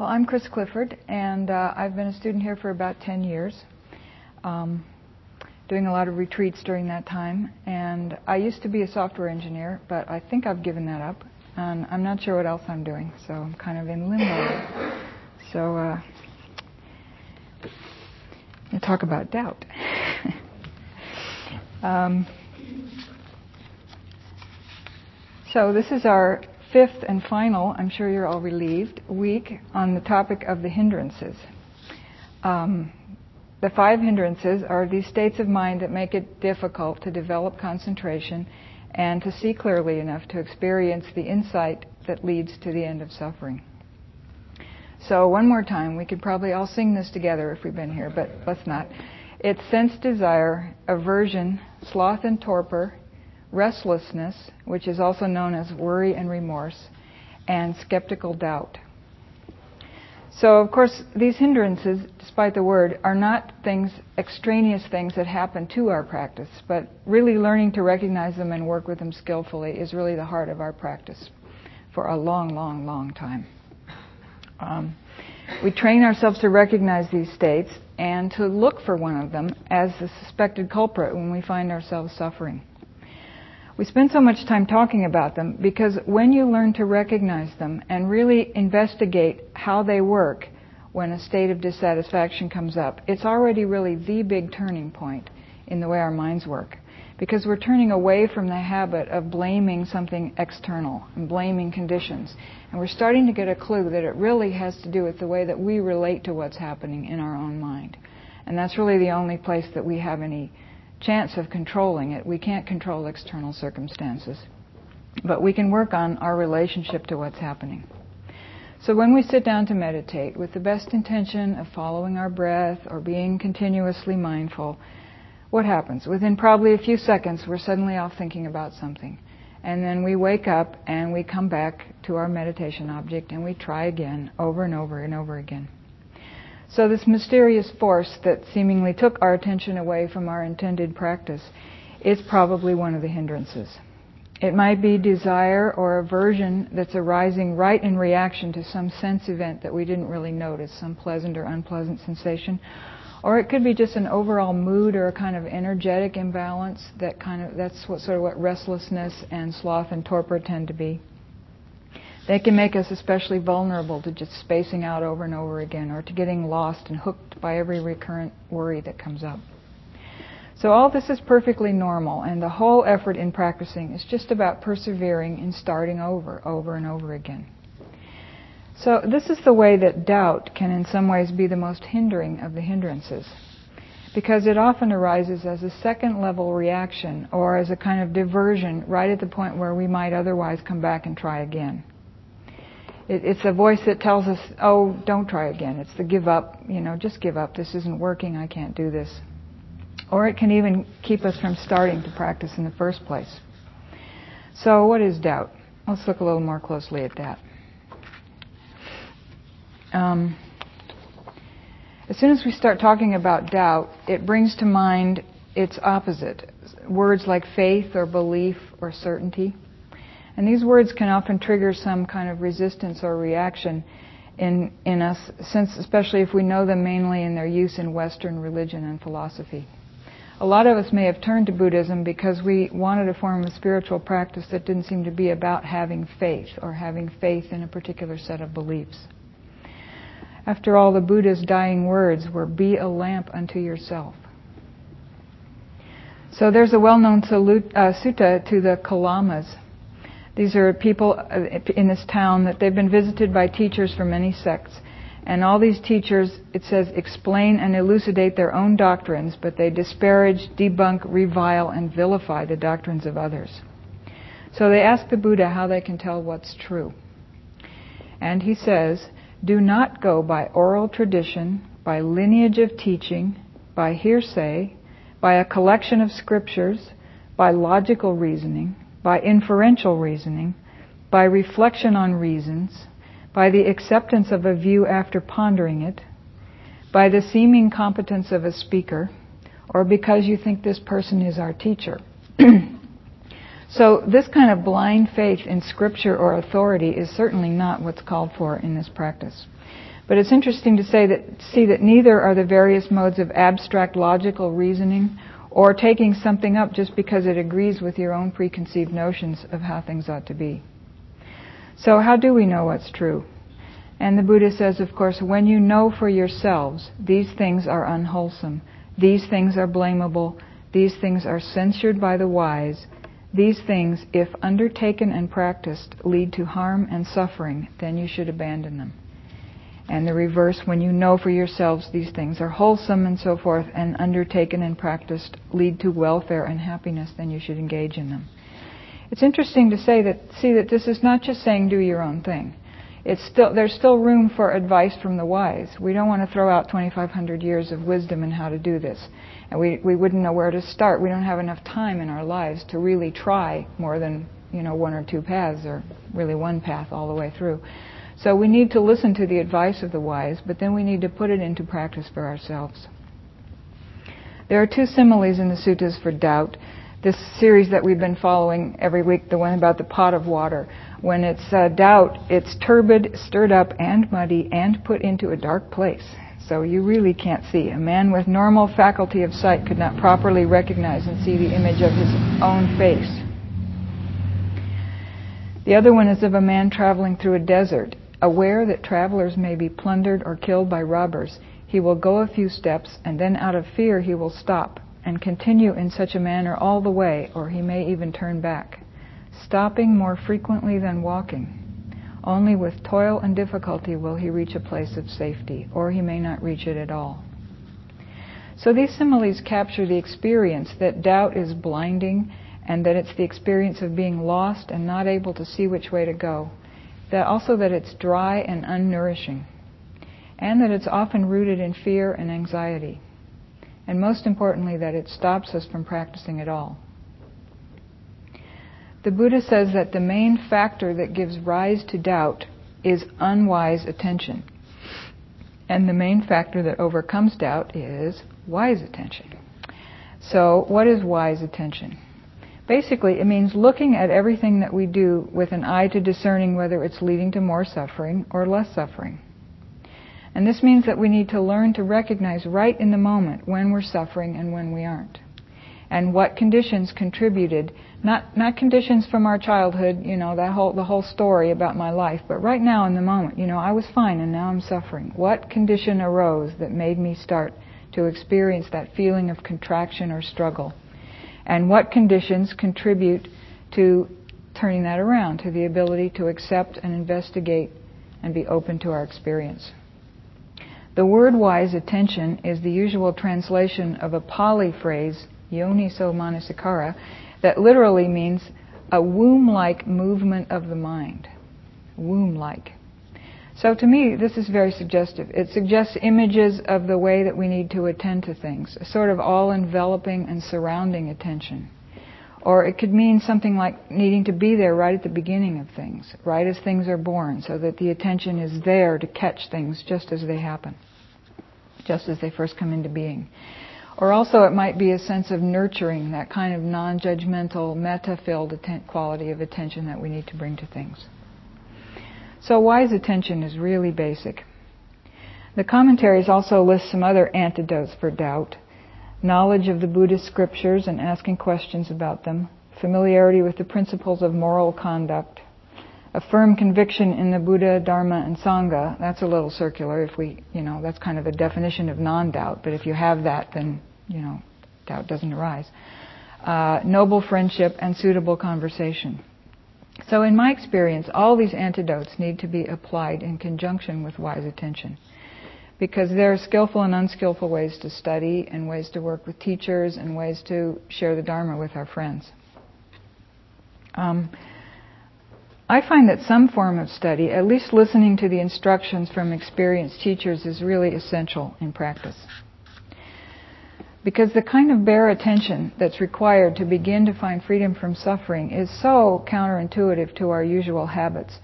Well, I'm Chris Clifford, and uh, I've been a student here for about 10 years, um, doing a lot of retreats during that time. And I used to be a software engineer, but I think I've given that up, and I'm not sure what else I'm doing, so I'm kind of in limbo. So, uh, we'll talk about doubt. um, so, this is our fifth and final, I'm sure you're all relieved, week on the topic of the hindrances. Um, the five hindrances are these states of mind that make it difficult to develop concentration and to see clearly enough to experience the insight that leads to the end of suffering. So, one more time, we could probably all sing this together if we've been here, but let's not. It's sense desire, aversion, sloth and torpor, restlessness, which is also known as worry and remorse, and skeptical doubt. So, of course, these hindrances, despite the word, are not things, extraneous things that happen to our practice, but really learning to recognize them and work with them skillfully is really the heart of our practice for a long, long, long time. Um, we train ourselves to recognize these states and to look for one of them as the suspected culprit when we find ourselves suffering. We spend so much time talking about them because when you learn to recognize them and really investigate how they work when a state of dissatisfaction comes up, it's already really the big turning point in the way our minds work. Because we're turning away from the habit of blaming something external and blaming conditions. And we're starting to get a clue that it really has to do with the way that we relate to what's happening in our own mind. And that's really the only place that we have any chance of controlling it. We can't control external circumstances, but we can work on our relationship to what's happening. So when we sit down to meditate with the best intention of following our breath or being continuously mindful, what happens? Within probably a few seconds, we're suddenly off thinking about something. And then we wake up and we come back to our meditation object and we try again over and over and over again. So, this mysterious force that seemingly took our attention away from our intended practice is probably one of the hindrances. It might be desire or aversion that's arising right in reaction to some sense event that we didn't really notice, some pleasant or unpleasant sensation. Or it could be just an overall mood or a kind of energetic imbalance that kind of that's what sort of what restlessness and sloth and torpor tend to be. They can make us especially vulnerable to just spacing out over and over again or to getting lost and hooked by every recurrent worry that comes up. So, all this is perfectly normal, and the whole effort in practicing is just about persevering in starting over, over and over again. So, this is the way that doubt can, in some ways, be the most hindering of the hindrances. Because it often arises as a second level reaction or as a kind of diversion right at the point where we might otherwise come back and try again. It, it's a voice that tells us, oh, don't try again. It's the give up, you know, just give up. This isn't working. I can't do this. Or it can even keep us from starting to practice in the first place. So, what is doubt? Let's look a little more closely at that. Um, as soon as we start talking about doubt, it brings to mind its opposite words like faith or belief or certainty. And these words can often trigger some kind of resistance or reaction in, in us, since especially if we know them mainly in their use in Western religion and philosophy. A lot of us may have turned to Buddhism because we wanted a form of spiritual practice that didn't seem to be about having faith or having faith in a particular set of beliefs. After all, the Buddha's dying words were, Be a lamp unto yourself. So there's a well known uh, sutta to the Kalamas these are people uh, in this town that they've been visited by teachers from many sects. And all these teachers, it says, explain and elucidate their own doctrines, but they disparage, debunk, revile, and vilify the doctrines of others. So they ask the Buddha how they can tell what's true. And he says, Do not go by oral tradition, by lineage of teaching, by hearsay, by a collection of scriptures, by logical reasoning, by inferential reasoning, by reflection on reasons, by the acceptance of a view after pondering it, by the seeming competence of a speaker, or because you think this person is our teacher. So, this kind of blind faith in scripture or authority is certainly not what's called for in this practice. But it's interesting to say that, see that neither are the various modes of abstract logical reasoning or taking something up just because it agrees with your own preconceived notions of how things ought to be. So, how do we know what's true? And the Buddha says, of course, when you know for yourselves these things are unwholesome, these things are blamable, these things are censured by the wise, these things, if undertaken and practiced, lead to harm and suffering, then you should abandon them. And the reverse, when you know for yourselves these things are wholesome and so forth, and undertaken and practiced lead to welfare and happiness, then you should engage in them. It's interesting to say that, see that this is not just saying do your own thing. It's still, there's still room for advice from the wise. We don't want to throw out 2,500 years of wisdom in how to do this and we, we wouldn't know where to start. We don't have enough time in our lives to really try more than you know one or two paths, or really one path all the way through. So we need to listen to the advice of the wise, but then we need to put it into practice for ourselves. There are two similes in the suttas for doubt. This series that we've been following every week, the one about the pot of water. When it's uh, doubt, it's turbid, stirred up, and muddy, and put into a dark place so you really can't see. A man with normal faculty of sight could not properly recognize and see the image of his own face. The other one is of a man traveling through a desert. Aware that travelers may be plundered or killed by robbers, he will go a few steps and then out of fear he will stop and continue in such a manner all the way, or he may even turn back, stopping more frequently than walking. Only with toil and difficulty will he reach a place of safety, or he may not reach it at all. So these similes capture the experience that doubt is blinding and that it's the experience of being lost and not able to see which way to go. That also that it's dry and unnourishing. And that it's often rooted in fear and anxiety. And most importantly, that it stops us from practicing at all. The Buddha says that the main factor that gives rise to doubt is unwise attention. And the main factor that overcomes doubt is wise attention. So, what is wise attention? Basically, it means looking at everything that we do with an eye to discerning whether it's leading to more suffering or less suffering. And this means that we need to learn to recognize right in the moment when we're suffering and when we aren't. And what conditions contributed not not conditions from our childhood you know that whole the whole story about my life but right now in the moment you know I was fine and now I'm suffering. What condition arose that made me start to experience that feeling of contraction or struggle and what conditions contribute to turning that around to the ability to accept and investigate and be open to our experience the word wise attention is the usual translation of a Pali phrase yoniso manasikara, that literally means a womb like movement of the mind. Womb like. So to me, this is very suggestive. It suggests images of the way that we need to attend to things, a sort of all enveloping and surrounding attention. Or it could mean something like needing to be there right at the beginning of things, right as things are born, so that the attention is there to catch things just as they happen, just as they first come into being. Or also, it might be a sense of nurturing, that kind of non judgmental, metta filled quality of attention that we need to bring to things. So, wise attention is really basic. The commentaries also list some other antidotes for doubt knowledge of the Buddhist scriptures and asking questions about them, familiarity with the principles of moral conduct, a firm conviction in the Buddha, Dharma, and Sangha. That's a little circular if we, you know, that's kind of a definition of non doubt, but if you have that, then you know, doubt doesn't arise. Uh, noble friendship and suitable conversation. So, in my experience, all these antidotes need to be applied in conjunction with wise attention. Because there are skillful and unskillful ways to study, and ways to work with teachers, and ways to share the Dharma with our friends. Um, I find that some form of study, at least listening to the instructions from experienced teachers, is really essential in practice. Because the kind of bare attention that's required to begin to find freedom from suffering is so counterintuitive to our usual habits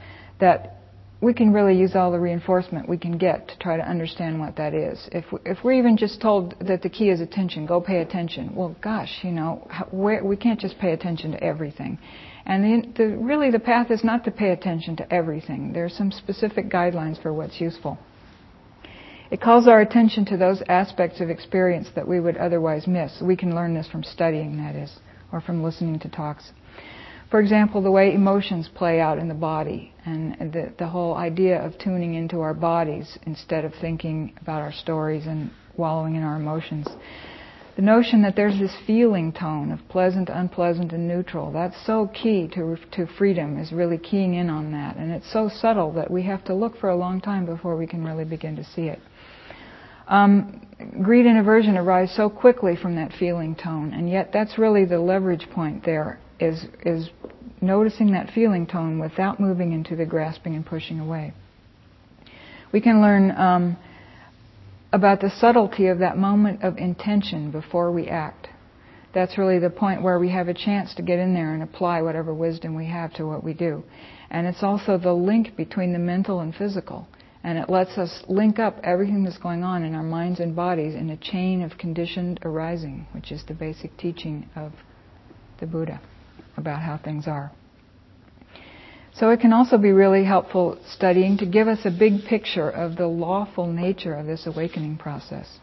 that we can really use all the reinforcement we can get to try to understand what that is. If, if we're even just told that the key is attention, go pay attention. Well, gosh, you know, we can't just pay attention to everything. And the, the, really, the path is not to pay attention to everything. There are some specific guidelines for what's useful. It calls our attention to those aspects of experience that we would otherwise miss. We can learn this from studying, that is, or from listening to talks. For example, the way emotions play out in the body and the, the whole idea of tuning into our bodies instead of thinking about our stories and wallowing in our emotions. The notion that there's this feeling tone of pleasant, unpleasant, and neutral, that's so key to, to freedom, is really keying in on that. And it's so subtle that we have to look for a long time before we can really begin to see it. Um, greed and aversion arise so quickly from that feeling tone, and yet that's really the leverage point there is, is noticing that feeling tone without moving into the grasping and pushing away. We can learn um, about the subtlety of that moment of intention before we act. That's really the point where we have a chance to get in there and apply whatever wisdom we have to what we do. And it's also the link between the mental and physical. And it lets us link up everything that's going on in our minds and bodies in a chain of conditioned arising, which is the basic teaching of the Buddha about how things are. So it can also be really helpful studying to give us a big picture of the lawful nature of this awakening process.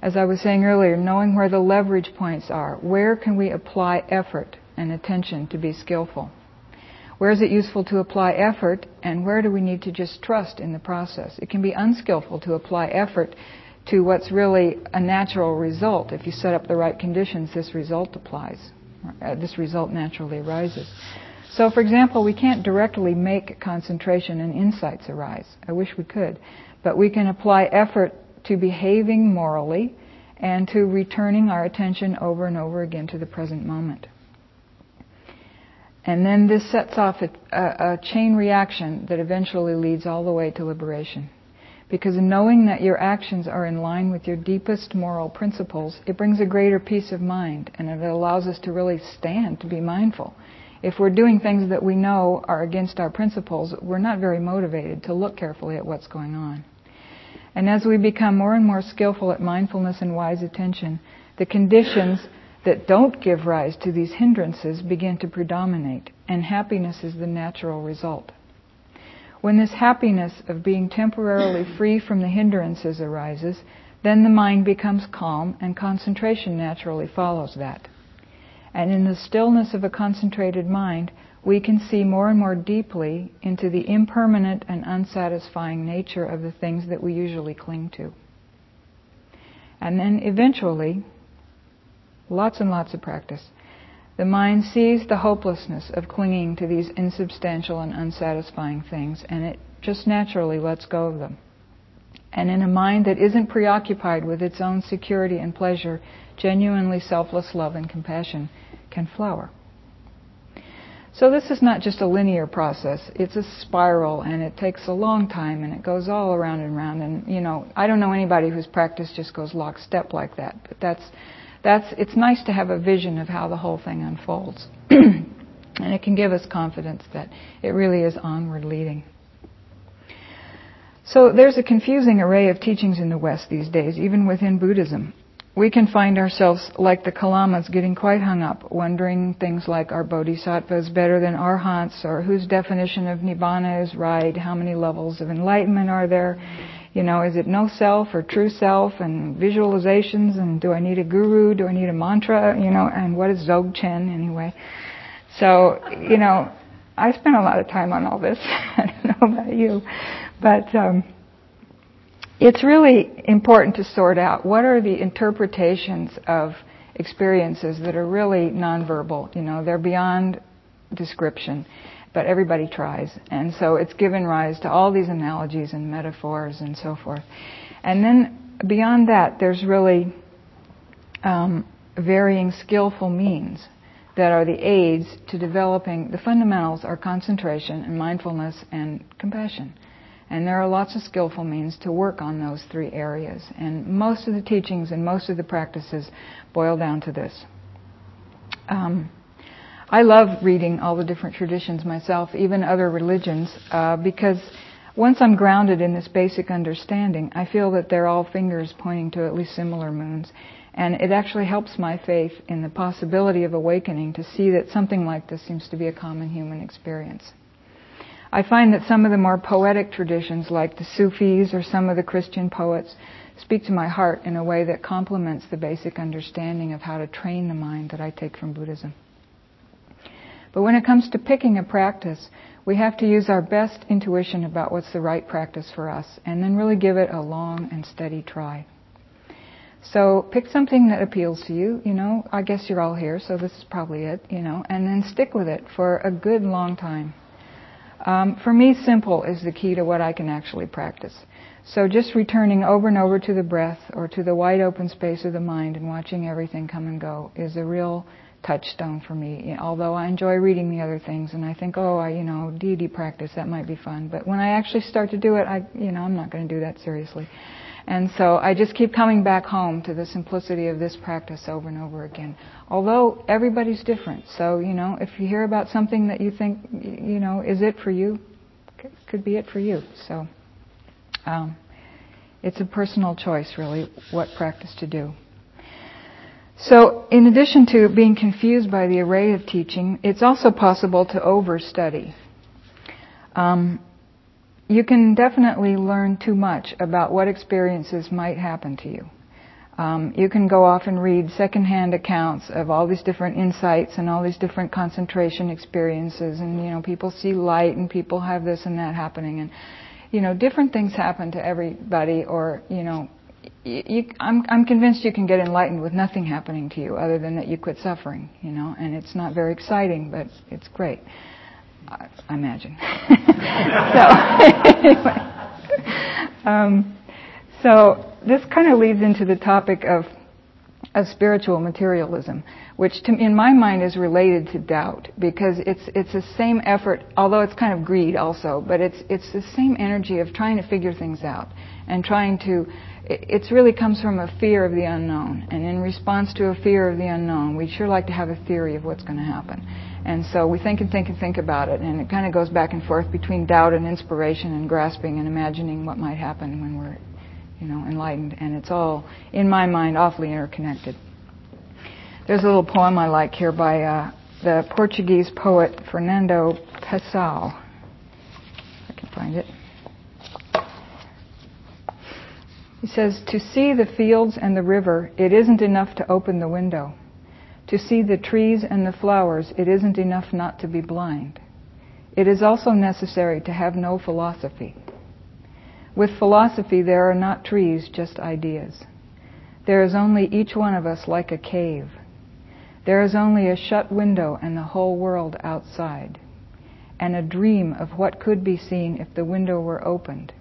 As I was saying earlier, knowing where the leverage points are, where can we apply effort and attention to be skillful? Where is it useful to apply effort and where do we need to just trust in the process? It can be unskillful to apply effort to what's really a natural result. If you set up the right conditions, this result applies uh, this result naturally arises. So, for example, we can't directly make concentration and insights arise. I wish we could. But we can apply effort to behaving morally and to returning our attention over and over again to the present moment. And then this sets off a, a, a chain reaction that eventually leads all the way to liberation. Because knowing that your actions are in line with your deepest moral principles, it brings a greater peace of mind and it allows us to really stand to be mindful. If we're doing things that we know are against our principles, we're not very motivated to look carefully at what's going on. And as we become more and more skillful at mindfulness and wise attention, the conditions that don't give rise to these hindrances begin to predominate, and happiness is the natural result. When this happiness of being temporarily free from the hindrances arises, then the mind becomes calm and concentration naturally follows that. And in the stillness of a concentrated mind, we can see more and more deeply into the impermanent and unsatisfying nature of the things that we usually cling to. And then eventually, lots and lots of practice, the mind sees the hopelessness of clinging to these insubstantial and unsatisfying things, and it just naturally lets go of them. And in a mind that isn't preoccupied with its own security and pleasure, genuinely selfless love and compassion can flower. So this is not just a linear process. It's a spiral and it takes a long time and it goes all around and around and you know, I don't know anybody whose practice just goes lockstep like that, but that's that's it's nice to have a vision of how the whole thing unfolds. and it can give us confidence that it really is onward leading. So there's a confusing array of teachings in the West these days, even within Buddhism. We can find ourselves, like the Kalamas, getting quite hung up, wondering things like are bodhisattvas better than arhants, or whose definition of nibbana is right, how many levels of enlightenment are there, you know, is it no self or true self and visualizations and do I need a guru? Do I need a mantra? You know, and what is Dzogchen anyway? So, you know, I spent a lot of time on all this. I don't know about you, but um, it's really important to sort out what are the interpretations of experiences that are really nonverbal. You know, they're beyond description but everybody tries. And so it's given rise to all these analogies and metaphors and so forth. And then beyond that, there's really um, varying skillful means that are the aids to developing the fundamentals are concentration and mindfulness and compassion. And there are lots of skillful means to work on those three areas. And most of the teachings and most of the practices boil down to this. Um, I love reading all the different traditions myself, even other religions, uh, because once I'm grounded in this basic understanding, I feel that they're all fingers pointing to at least similar moons. And it actually helps my faith in the possibility of awakening to see that something like this seems to be a common human experience. I find that some of the more poetic traditions, like the Sufis or some of the Christian poets, speak to my heart in a way that complements the basic understanding of how to train the mind that I take from Buddhism. But when it comes to picking a practice, we have to use our best intuition about what's the right practice for us and then really give it a long and steady try. So pick something that appeals to you, you know, I guess you're all here, so this is probably it, you know, and then stick with it for a good long time. Um, for me, simple is the key to what I can actually practice. So just returning over and over to the breath or to the wide open space of the mind and watching everything come and go is a real touchstone for me. Although I enjoy reading the other things and I think, oh, I, you know, deity practice, that might be fun. But when I actually start to do it, I, you know, I'm not going to do that seriously. And so I just keep coming back home to the simplicity of this practice over and over again. Although everybody's different. So, you know, if you hear about something that you think, you know, is it for you, could be it for you. So, um, it's a personal choice, really, what practice to do. So, in addition to being confused by the array of teaching, it's also possible to overstudy. Um, you can definitely learn too much about what experiences might happen to you. Um, you can go off and read secondhand accounts of all these different insights and all these different concentration experiences, and you know, people see light and people have this and that happening, and you know, different things happen to everybody, or you know, you, I'm, I'm convinced you can get enlightened with nothing happening to you other than that you quit suffering, you know, and it's not very exciting, but it's great. I, I imagine. so, anyway. Um, so, this kind of leads into the topic of, of spiritual materialism, which to, in my mind is related to doubt because it's, it's the same effort, although it's kind of greed also, but it's, it's the same energy of trying to figure things out and trying to it really comes from a fear of the unknown. And in response to a fear of the unknown, we sure like to have a theory of what's going to happen. And so we think and think and think about it, and it kind of goes back and forth between doubt and inspiration and grasping and imagining what might happen when we're, you know, enlightened. And it's all, in my mind, awfully interconnected. There's a little poem I like here by uh, the Portuguese poet Fernando Pessoa. I can find it. He says, To see the fields and the river, it isn't enough to open the window. To see the trees and the flowers, it isn't enough not to be blind. It is also necessary to have no philosophy. With philosophy, there are not trees, just ideas. There is only each one of us like a cave. There is only a shut window and the whole world outside, and a dream of what could be seen if the window were opened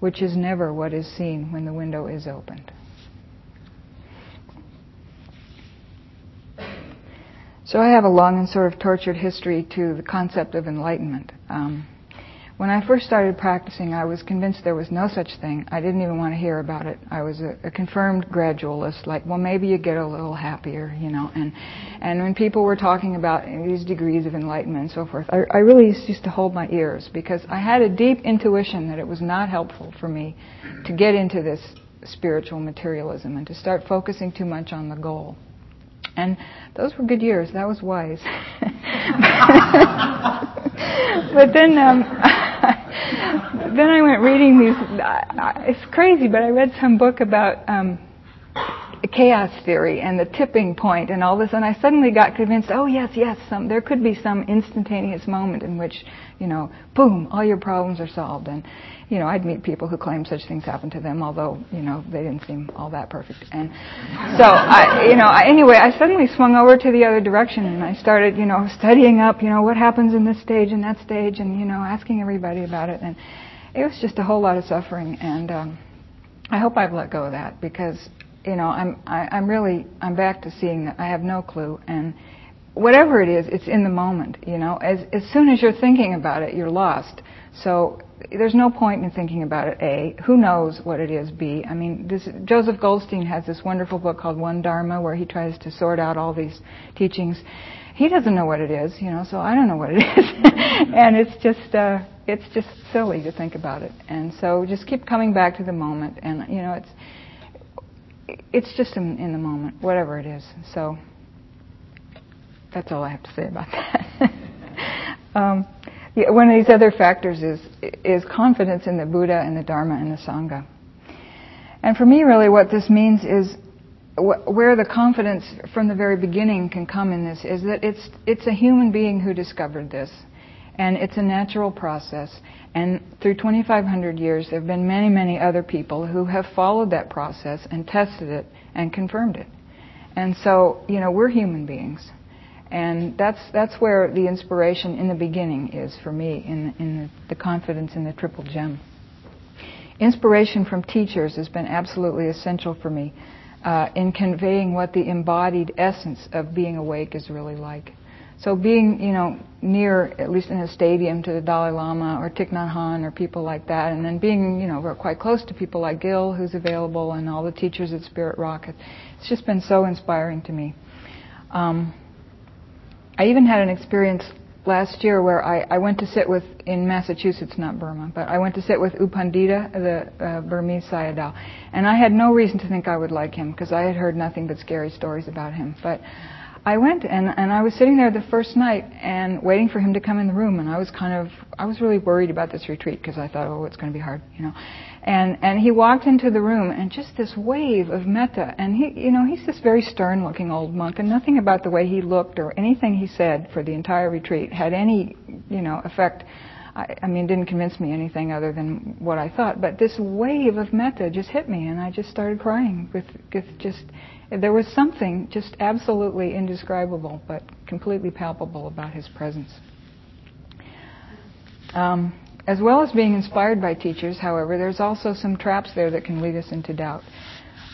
which is never what is seen when the window is opened. So I have a long and sort of tortured history to the concept of enlightenment. Um, when I first started practicing, I was convinced there was no such thing. I didn't even want to hear about it. I was a, a confirmed gradualist, like, well, maybe you get a little happier, you know. And and when people were talking about these degrees of enlightenment and so forth, I, I really used to hold my ears because I had a deep intuition that it was not helpful for me to get into this spiritual materialism and to start focusing too much on the goal. And those were good years. That was wise. but then, um, then I went reading these. It's crazy, but I read some book about um, chaos theory and the tipping point and all this, and I suddenly got convinced. Oh yes, yes, some there could be some instantaneous moment in which, you know, boom, all your problems are solved. And you know, I'd meet people who claim such things happened to them, although you know they didn't seem all that perfect. And so, I, you know, I, anyway, I suddenly swung over to the other direction and I started, you know, studying up, you know, what happens in this stage and that stage, and you know, asking everybody about it. And it was just a whole lot of suffering. And um, I hope I've let go of that because you know, I'm I, I'm really I'm back to seeing that I have no clue and whatever it is, it's in the moment. You know, as as soon as you're thinking about it, you're lost. So there's no point in thinking about it. A, who knows what it is? B, I mean, this, Joseph Goldstein has this wonderful book called One Dharma, where he tries to sort out all these teachings. He doesn't know what it is, you know, so I don't know what it is, and it's just, uh, it's just silly to think about it. And so, just keep coming back to the moment, and you know, it's, it's just in, in the moment, whatever it is. So, that's all I have to say about that. um, yeah, one of these other factors is is confidence in the Buddha and the Dharma and the Sangha. And for me, really, what this means is wh- where the confidence from the very beginning can come in this is that it's it's a human being who discovered this, and it's a natural process. And through 2,500 years, there have been many, many other people who have followed that process and tested it and confirmed it. And so, you know, we're human beings. And that's, that's where the inspiration in the beginning is for me, in, in the, confidence in the triple gem. Inspiration from teachers has been absolutely essential for me uh, in conveying what the embodied essence of being awake is really like. So being, you know, near, at least in a stadium, to the Dalai Lama or Thich Nhat Hanh or people like that, and then being, you know, quite close to people like Gil, who's available, and all the teachers at Spirit Rock, it's just been so inspiring to me. Um, I even had an experience last year where I, I went to sit with, in Massachusetts, not Burma, but I went to sit with U Pandita, the uh, Burmese Sayadaw. And I had no reason to think I would like him because I had heard nothing but scary stories about him. But I went and, and I was sitting there the first night and waiting for him to come in the room and I was kind of I was really worried about this retreat because I thought oh it's going to be hard you know. And and he walked into the room and just this wave of metta and he you know he's this very stern looking old monk and nothing about the way he looked or anything he said for the entire retreat had any you know effect. I, I mean didn't convince me anything other than what I thought but this wave of metta just hit me and I just started crying with, with just there was something just absolutely indescribable but completely palpable about his presence. Um, as well as being inspired by teachers, however, there's also some traps there that can lead us into doubt.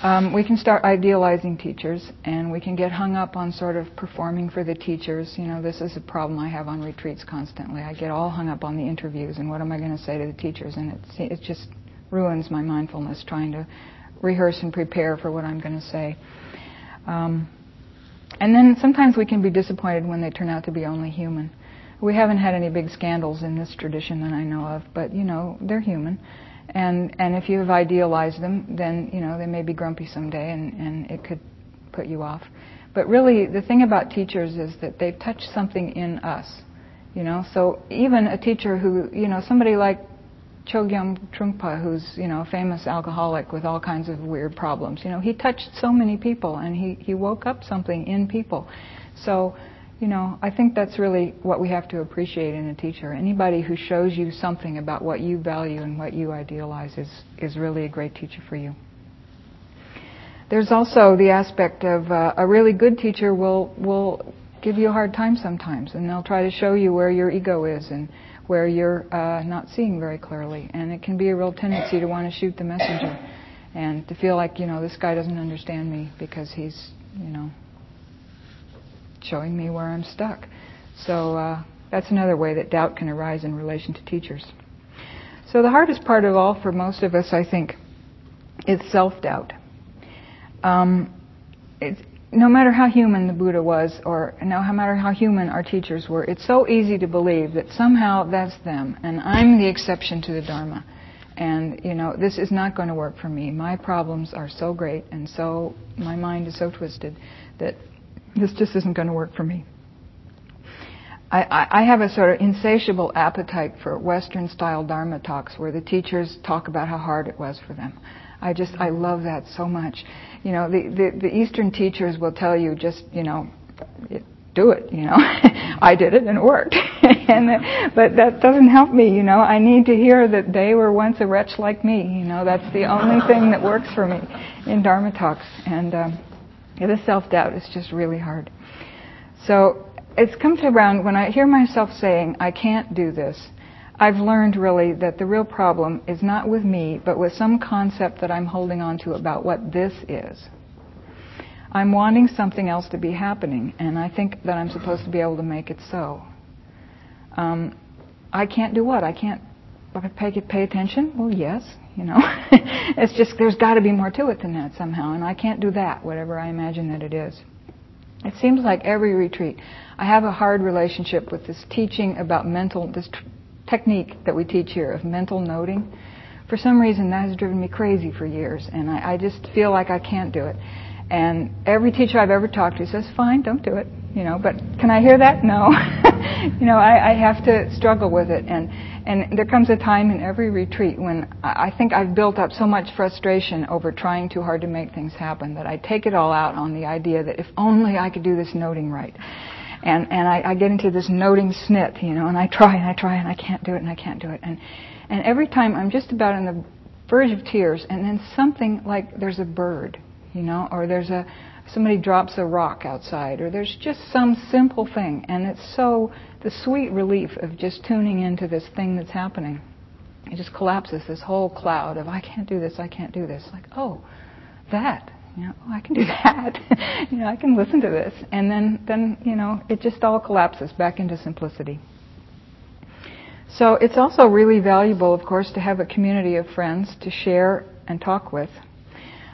Um, we can start idealizing teachers, and we can get hung up on sort of performing for the teachers. You know, this is a problem I have on retreats constantly. I get all hung up on the interviews and what am I going to say to the teachers, and it, it just ruins my mindfulness trying to rehearse and prepare for what I'm going to say. Um, and then sometimes we can be disappointed when they turn out to be only human. We haven't had any big scandals in this tradition that I know of, but you know they're human, and and if you have idealized them, then you know they may be grumpy someday, and and it could put you off. But really, the thing about teachers is that they've touched something in us, you know. So even a teacher who, you know, somebody like Chogyam Trungpa, who's you know a famous alcoholic with all kinds of weird problems. You know, he touched so many people, and he he woke up something in people. So, you know, I think that's really what we have to appreciate in a teacher. Anybody who shows you something about what you value and what you idealize is is really a great teacher for you. There's also the aspect of uh, a really good teacher will will give you a hard time sometimes, and they'll try to show you where your ego is and where you're uh, not seeing very clearly. And it can be a real tendency to want to shoot the messenger and to feel like, you know, this guy doesn't understand me because he's, you know, showing me where I'm stuck. So uh, that's another way that doubt can arise in relation to teachers. So the hardest part of all for most of us, I think, is self doubt. Um, it's, no matter how human the Buddha was, or no matter how human our teachers were, it's so easy to believe that somehow that's them, and I'm the exception to the Dharma. And, you know, this is not going to work for me. My problems are so great, and so, my mind is so twisted that this just isn't going to work for me. I, I, I have a sort of insatiable appetite for Western style Dharma talks where the teachers talk about how hard it was for them. I just I love that so much. You know, the the, the Eastern teachers will tell you just you know. Do it, you know. I did it and it worked. and but that doesn't help me, you know. I need to hear that they were once a wretch like me, you know. That's the only thing that works for me in Dharma talks. And um, the self-doubt is just really hard. So it's come to around when I hear myself saying, I can't do this, I've learned really that the real problem is not with me, but with some concept that I'm holding on to about what this is. I'm wanting something else to be happening, and I think that I'm supposed to be able to make it so. Um, I can't do what? I can't pay, pay attention? Well, yes, you know. it's just, there's got to be more to it than that somehow, and I can't do that, whatever I imagine that it is. It seems like every retreat, I have a hard relationship with this teaching about mental, this t- technique that we teach here of mental noting. For some reason, that has driven me crazy for years, and I, I just feel like I can't do it. And every teacher I've ever talked to says, "Fine, don't do it." You know, but can I hear that? No. you know, I, I have to struggle with it, and and there comes a time in every retreat when I think I've built up so much frustration over trying too hard to make things happen that I take it all out on the idea that if only I could do this noting right. And and I, I get into this noting snit, you know, and I try and I try and I can't do it and I can't do it. And and every time I'm just about on the verge of tears, and then something like there's a bird you know, or there's a somebody drops a rock outside, or there's just some simple thing, and it's so the sweet relief of just tuning into this thing that's happening. It just collapses this whole cloud of I can't do this, I can't do this. Like oh, that you know, oh, I can do that. you know, I can listen to this, and then then you know, it just all collapses back into simplicity. So it's also really valuable, of course, to have a community of friends to share and talk with.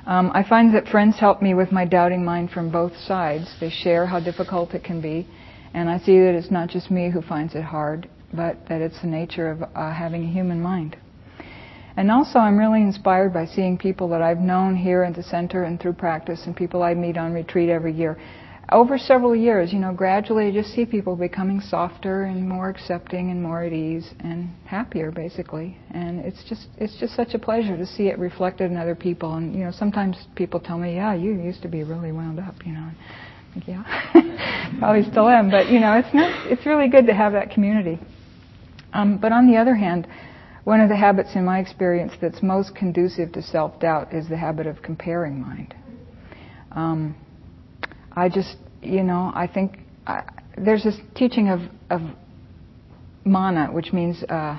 Um, I find that friends help me with my doubting mind from both sides. They share how difficult it can be, and I see that it's not just me who finds it hard, but that it's the nature of uh, having a human mind. And also, I'm really inspired by seeing people that I've known here at the center and through practice, and people I meet on retreat every year over several years, you know, gradually you just see people becoming softer and more accepting and more at ease and happier, basically. And it's just it's just such a pleasure to see it reflected in other people. And you know, sometimes people tell me, "Yeah, you used to be really wound up," you know. Like, yeah, probably still am, but you know, it's not. It's really good to have that community. Um, but on the other hand, one of the habits in my experience that's most conducive to self-doubt is the habit of comparing mind. Um, I just, you know, I think I, there's this teaching of, of mana, which means, uh,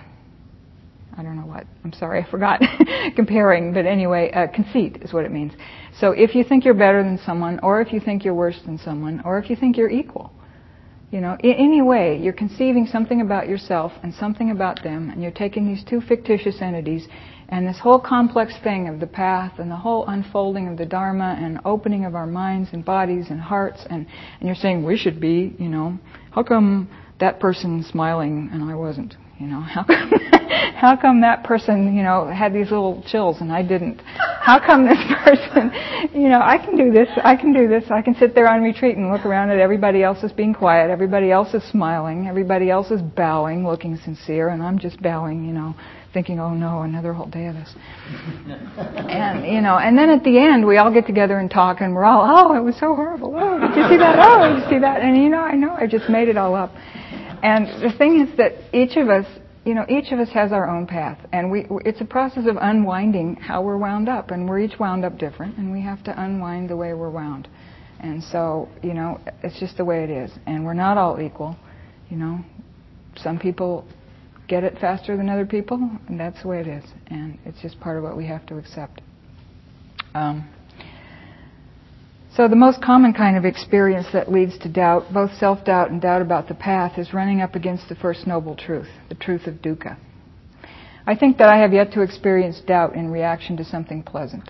I don't know what, I'm sorry, I forgot, comparing, but anyway, uh, conceit is what it means. So if you think you're better than someone, or if you think you're worse than someone, or if you think you're equal, you know, in any way, you're conceiving something about yourself and something about them, and you're taking these two fictitious entities and this whole complex thing of the path and the whole unfolding of the Dharma and opening of our minds and bodies and hearts, and, and you're saying we should be, you know, how come that person's smiling and I wasn't? You know, how come, how come that person, you know, had these little chills and I didn't? How come this person, you know, I can do this, I can do this, I can sit there on retreat and look around at everybody else is being quiet, everybody else is smiling, everybody else is bowing, looking sincere, and I'm just bowing, you know, thinking, oh no, another whole day of this. and, you know, and then at the end, we all get together and talk, and we're all, oh, it was so horrible. Oh, did you see that? Oh, did you see that? And, you know, I know, I just made it all up. And the thing is that each of us, you know, each of us has our own path, and we, it's a process of unwinding how we're wound up, and we're each wound up different, and we have to unwind the way we're wound. And so, you know, it's just the way it is. And we're not all equal, you know. Some people get it faster than other people, and that's the way it is. And it's just part of what we have to accept. Um, so, the most common kind of experience that leads to doubt, both self doubt and doubt about the path, is running up against the first noble truth, the truth of dukkha. I think that I have yet to experience doubt in reaction to something pleasant.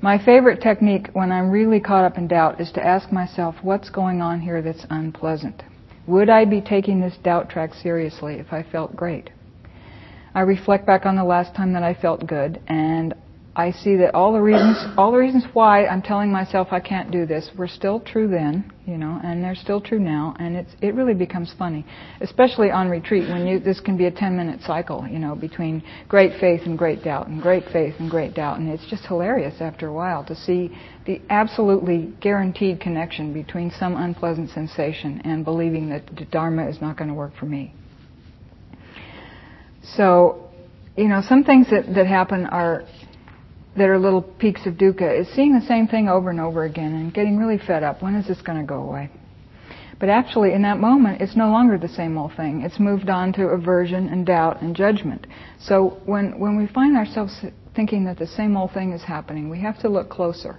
My favorite technique when I'm really caught up in doubt is to ask myself, what's going on here that's unpleasant? Would I be taking this doubt track seriously if I felt great? I reflect back on the last time that I felt good, and I see that all the reasons, all the reasons why I'm telling myself I can't do this were still true then, you know, and they're still true now, and it's it really becomes funny, especially on retreat when you this can be a 10-minute cycle, you know, between great faith and great doubt, and great faith and great doubt, and it's just hilarious after a while to see the absolutely guaranteed connection between some unpleasant sensation and believing that the Dharma is not going to work for me. So, you know, some things that, that happen are that are little peaks of dukkha is seeing the same thing over and over again and getting really fed up. When is this going to go away? But actually, in that moment, it's no longer the same old thing. It's moved on to aversion and doubt and judgment. So when, when we find ourselves thinking that the same old thing is happening, we have to look closer.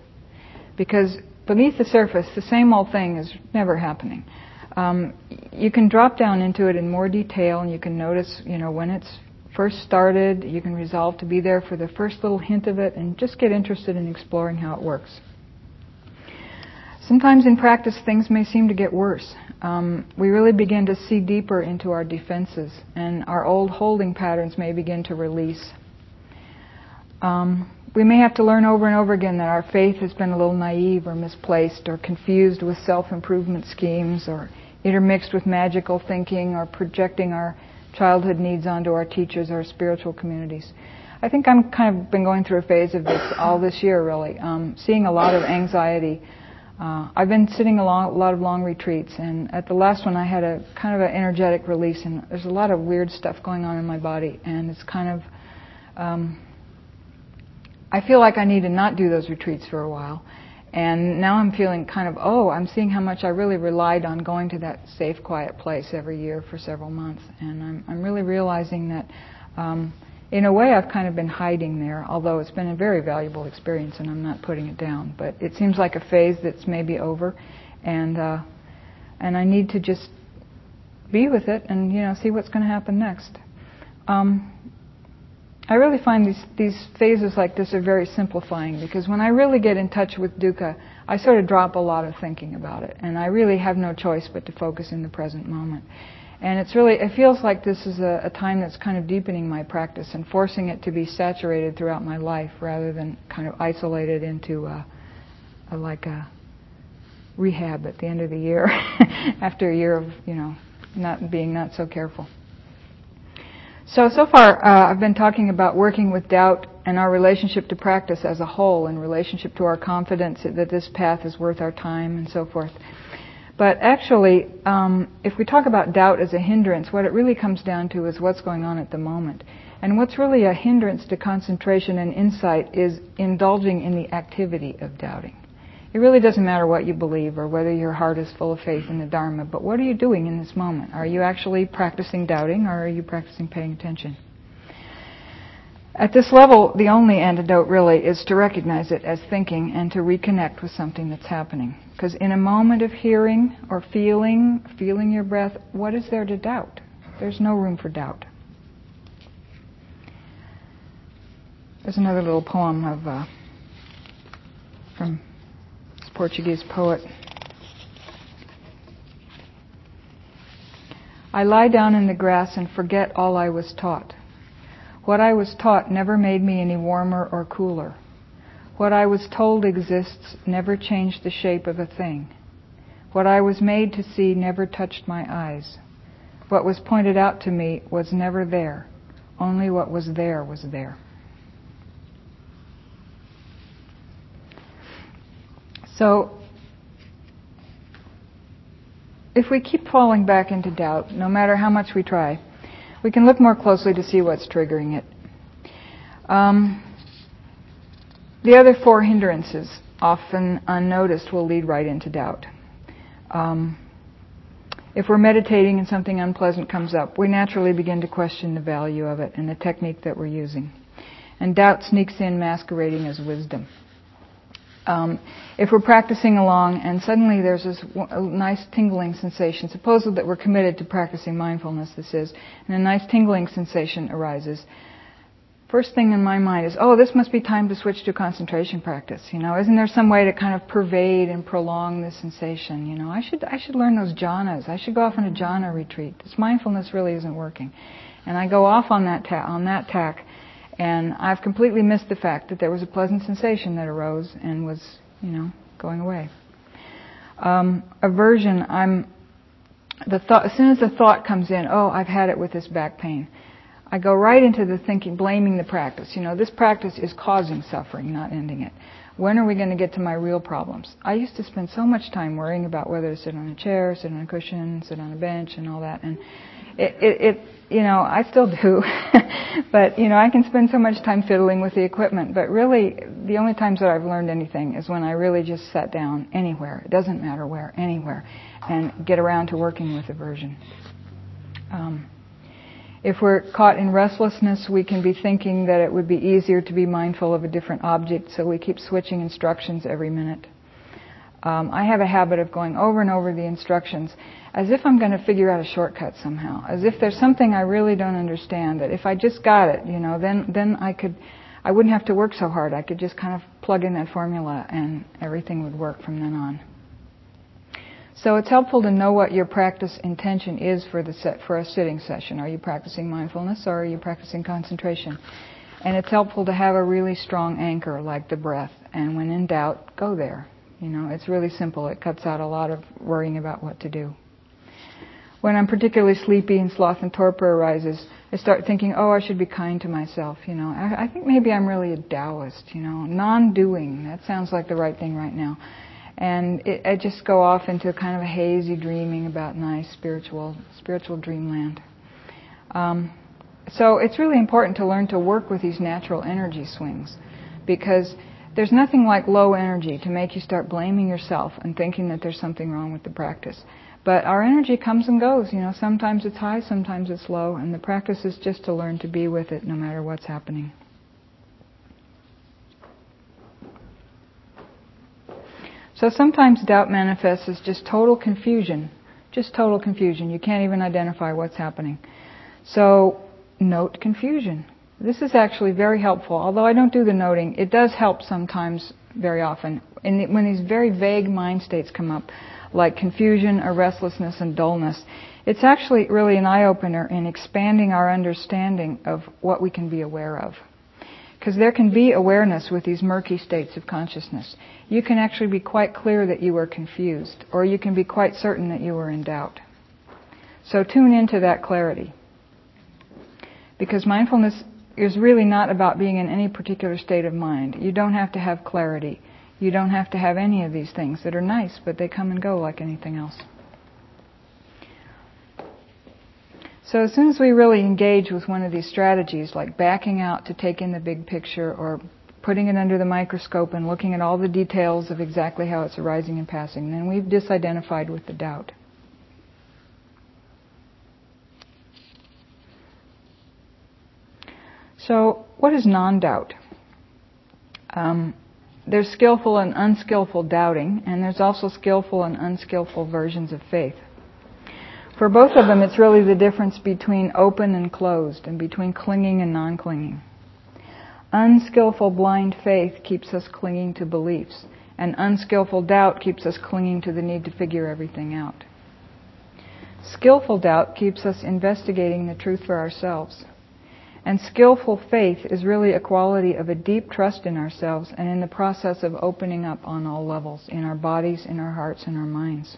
Because beneath the surface, the same old thing is never happening. Um, you can drop down into it in more detail and you can notice, you know, when it's first started. You can resolve to be there for the first little hint of it and just get interested in exploring how it works. Sometimes in practice, things may seem to get worse. Um, we really begin to see deeper into our defenses, and our old holding patterns may begin to release. Um, we may have to learn over and over again that our faith has been a little naive or misplaced or confused with self improvement schemes or intermixed with magical thinking or projecting our childhood needs onto our teachers or spiritual communities. I think I'm kind of been going through a phase of this all this year, really, um, seeing a lot of anxiety uh, I've been sitting a, long, lot of long retreats, and at the last one, I had a kind of an energetic release, and there's a lot of weird stuff going on in my body, and it's kind of. Um, I feel like I need to not do those retreats for a while, and now I'm feeling kind of oh, I'm seeing how much I really relied on going to that safe, quiet place every year for several months, and I'm I'm really realizing that. Um, in a way, I've kind of been hiding there, although it's been a very valuable experience, and I'm not putting it down. But it seems like a phase that's maybe over, and uh, and I need to just be with it and you know see what's going to happen next. Um, I really find these these phases like this are very simplifying because when I really get in touch with dukkha, I sort of drop a lot of thinking about it, and I really have no choice but to focus in the present moment. And it's really, it feels like this is a, a, time that's kind of deepening my practice and forcing it to be saturated throughout my life rather than kind of isolated into a, a, like a rehab at the end of the year after a year of, you know, not being not so careful. So, so far uh, I've been talking about working with doubt and our relationship to practice as a whole in relationship to our confidence that this path is worth our time and so forth. But actually, um, if we talk about doubt as a hindrance, what it really comes down to is what's going on at the moment. And what's really a hindrance to concentration and insight is indulging in the activity of doubting. It really doesn't matter what you believe or whether your heart is full of faith in the Dharma, but what are you doing in this moment? Are you actually practicing doubting or are you practicing paying attention? At this level, the only antidote really is to recognize it as thinking and to reconnect with something that's happening. Because in a moment of hearing or feeling, feeling your breath, what is there to doubt? There's no room for doubt. There's another little poem of uh, from Portuguese poet. I lie down in the grass and forget all I was taught. What I was taught never made me any warmer or cooler. What I was told exists never changed the shape of a thing. What I was made to see never touched my eyes. What was pointed out to me was never there. Only what was there was there. So, if we keep falling back into doubt, no matter how much we try, we can look more closely to see what's triggering it. Um, the other four hindrances, often unnoticed, will lead right into doubt. Um, if we're meditating and something unpleasant comes up, we naturally begin to question the value of it and the technique that we're using. And doubt sneaks in masquerading as wisdom. Um, if we're practicing along and suddenly there's this nice tingling sensation, suppose that we're committed to practicing mindfulness, this is, and a nice tingling sensation arises, first thing in my mind is, oh, this must be time to switch to concentration practice. You know, isn't there some way to kind of pervade and prolong this sensation? You know, I should I should learn those jhanas. I should go off on a jhana retreat. This mindfulness really isn't working, and I go off on that ta- on that tack and I've completely missed the fact that there was a pleasant sensation that arose and was, you know, going away. Um, aversion, I'm the thought. As soon as the thought comes in, oh, I've had it with this back pain. I go right into the thinking, blaming the practice. You know, this practice is causing suffering, not ending it. When are we going to get to my real problems? I used to spend so much time worrying about whether to sit on a chair, sit on a cushion, sit on a bench, and all that. And it, it, it you know, I still do, but you know, I can spend so much time fiddling with the equipment. But really, the only times that I've learned anything is when I really just sat down anywhere. It doesn't matter where, anywhere, and get around to working with aversion. Um, if we're caught in restlessness, we can be thinking that it would be easier to be mindful of a different object, so we keep switching instructions every minute. Um, I have a habit of going over and over the instructions as if I'm going to figure out a shortcut somehow, as if there's something I really don't understand. That if I just got it, you know, then then I could, I wouldn't have to work so hard. I could just kind of plug in that formula and everything would work from then on. So it's helpful to know what your practice intention is for the set, for a sitting session. Are you practicing mindfulness or are you practicing concentration? And it's helpful to have a really strong anchor like the breath. And when in doubt, go there. You know, it's really simple. It cuts out a lot of worrying about what to do. When I'm particularly sleepy and sloth and torpor arises, I start thinking, oh, I should be kind to myself. You know, I, I think maybe I'm really a Taoist. You know, non-doing. That sounds like the right thing right now. And it, I just go off into kind of a hazy dreaming about nice spiritual, spiritual dreamland. Um, so it's really important to learn to work with these natural energy swings because there's nothing like low energy to make you start blaming yourself and thinking that there's something wrong with the practice. But our energy comes and goes. You know, sometimes it's high, sometimes it's low, and the practice is just to learn to be with it no matter what's happening. So sometimes doubt manifests as just total confusion, just total confusion. You can't even identify what's happening. So note confusion. This is actually very helpful. Although I don't do the noting, it does help sometimes, very often. The, when these very vague mind states come up, like confusion or restlessness and dullness. It's actually really an eye opener in expanding our understanding of what we can be aware of. Because there can be awareness with these murky states of consciousness. You can actually be quite clear that you are confused, or you can be quite certain that you are in doubt. So tune into that clarity. Because mindfulness is really not about being in any particular state of mind. You don't have to have clarity. You don't have to have any of these things that are nice, but they come and go like anything else. So as soon as we really engage with one of these strategies, like backing out to take in the big picture or putting it under the microscope and looking at all the details of exactly how it's arising and passing, then we've disidentified with the doubt. So, what is non doubt? Um, there's skillful and unskillful doubting, and there's also skillful and unskillful versions of faith. For both of them, it's really the difference between open and closed, and between clinging and non clinging. Unskillful blind faith keeps us clinging to beliefs, and unskillful doubt keeps us clinging to the need to figure everything out. Skillful doubt keeps us investigating the truth for ourselves. And skillful faith is really a quality of a deep trust in ourselves and in the process of opening up on all levels, in our bodies, in our hearts, in our minds.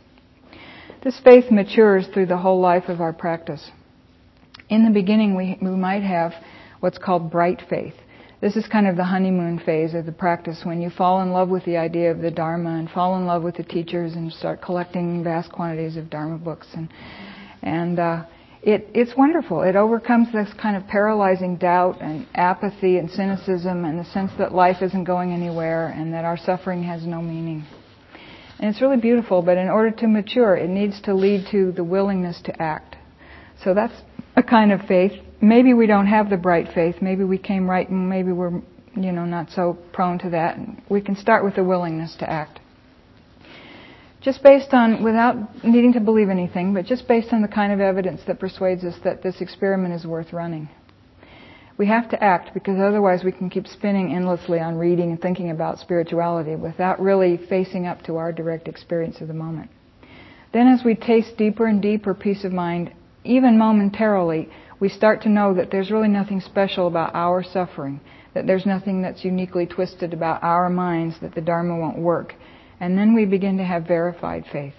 This faith matures through the whole life of our practice. In the beginning, we, we might have what's called bright faith. This is kind of the honeymoon phase of the practice when you fall in love with the idea of the Dharma and fall in love with the teachers and start collecting vast quantities of Dharma books and and uh, it, it's wonderful. It overcomes this kind of paralyzing doubt and apathy and cynicism and the sense that life isn't going anywhere and that our suffering has no meaning. And it's really beautiful, but in order to mature, it needs to lead to the willingness to act. So that's a kind of faith. Maybe we don't have the bright faith. Maybe we came right and maybe we're, you know, not so prone to that. We can start with the willingness to act just based on, without needing to believe anything, but just based on the kind of evidence that persuades us that this experiment is worth running. We have to act because otherwise we can keep spinning endlessly on reading and thinking about spirituality without really facing up to our direct experience of the moment. Then, as we taste deeper and deeper peace of mind, even momentarily, we start to know that there's really nothing special about our suffering, that there's nothing that's uniquely twisted about our minds, that the Dharma won't work and then we begin to have verified faith.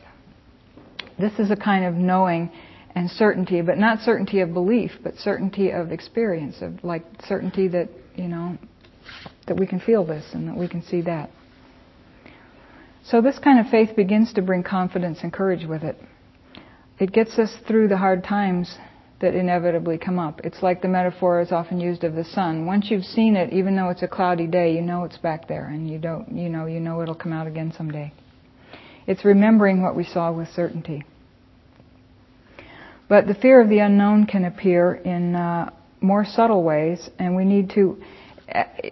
This is a kind of knowing and certainty, but not certainty of belief, but certainty of experience, of like certainty that, you know, that we can feel this and that we can see that. So this kind of faith begins to bring confidence and courage with it. It gets us through the hard times that inevitably come up. It's like the metaphor is often used of the sun. Once you've seen it, even though it's a cloudy day, you know it's back there and you don't, you know, you know it'll come out again someday. It's remembering what we saw with certainty. But the fear of the unknown can appear in uh, more subtle ways, and we need to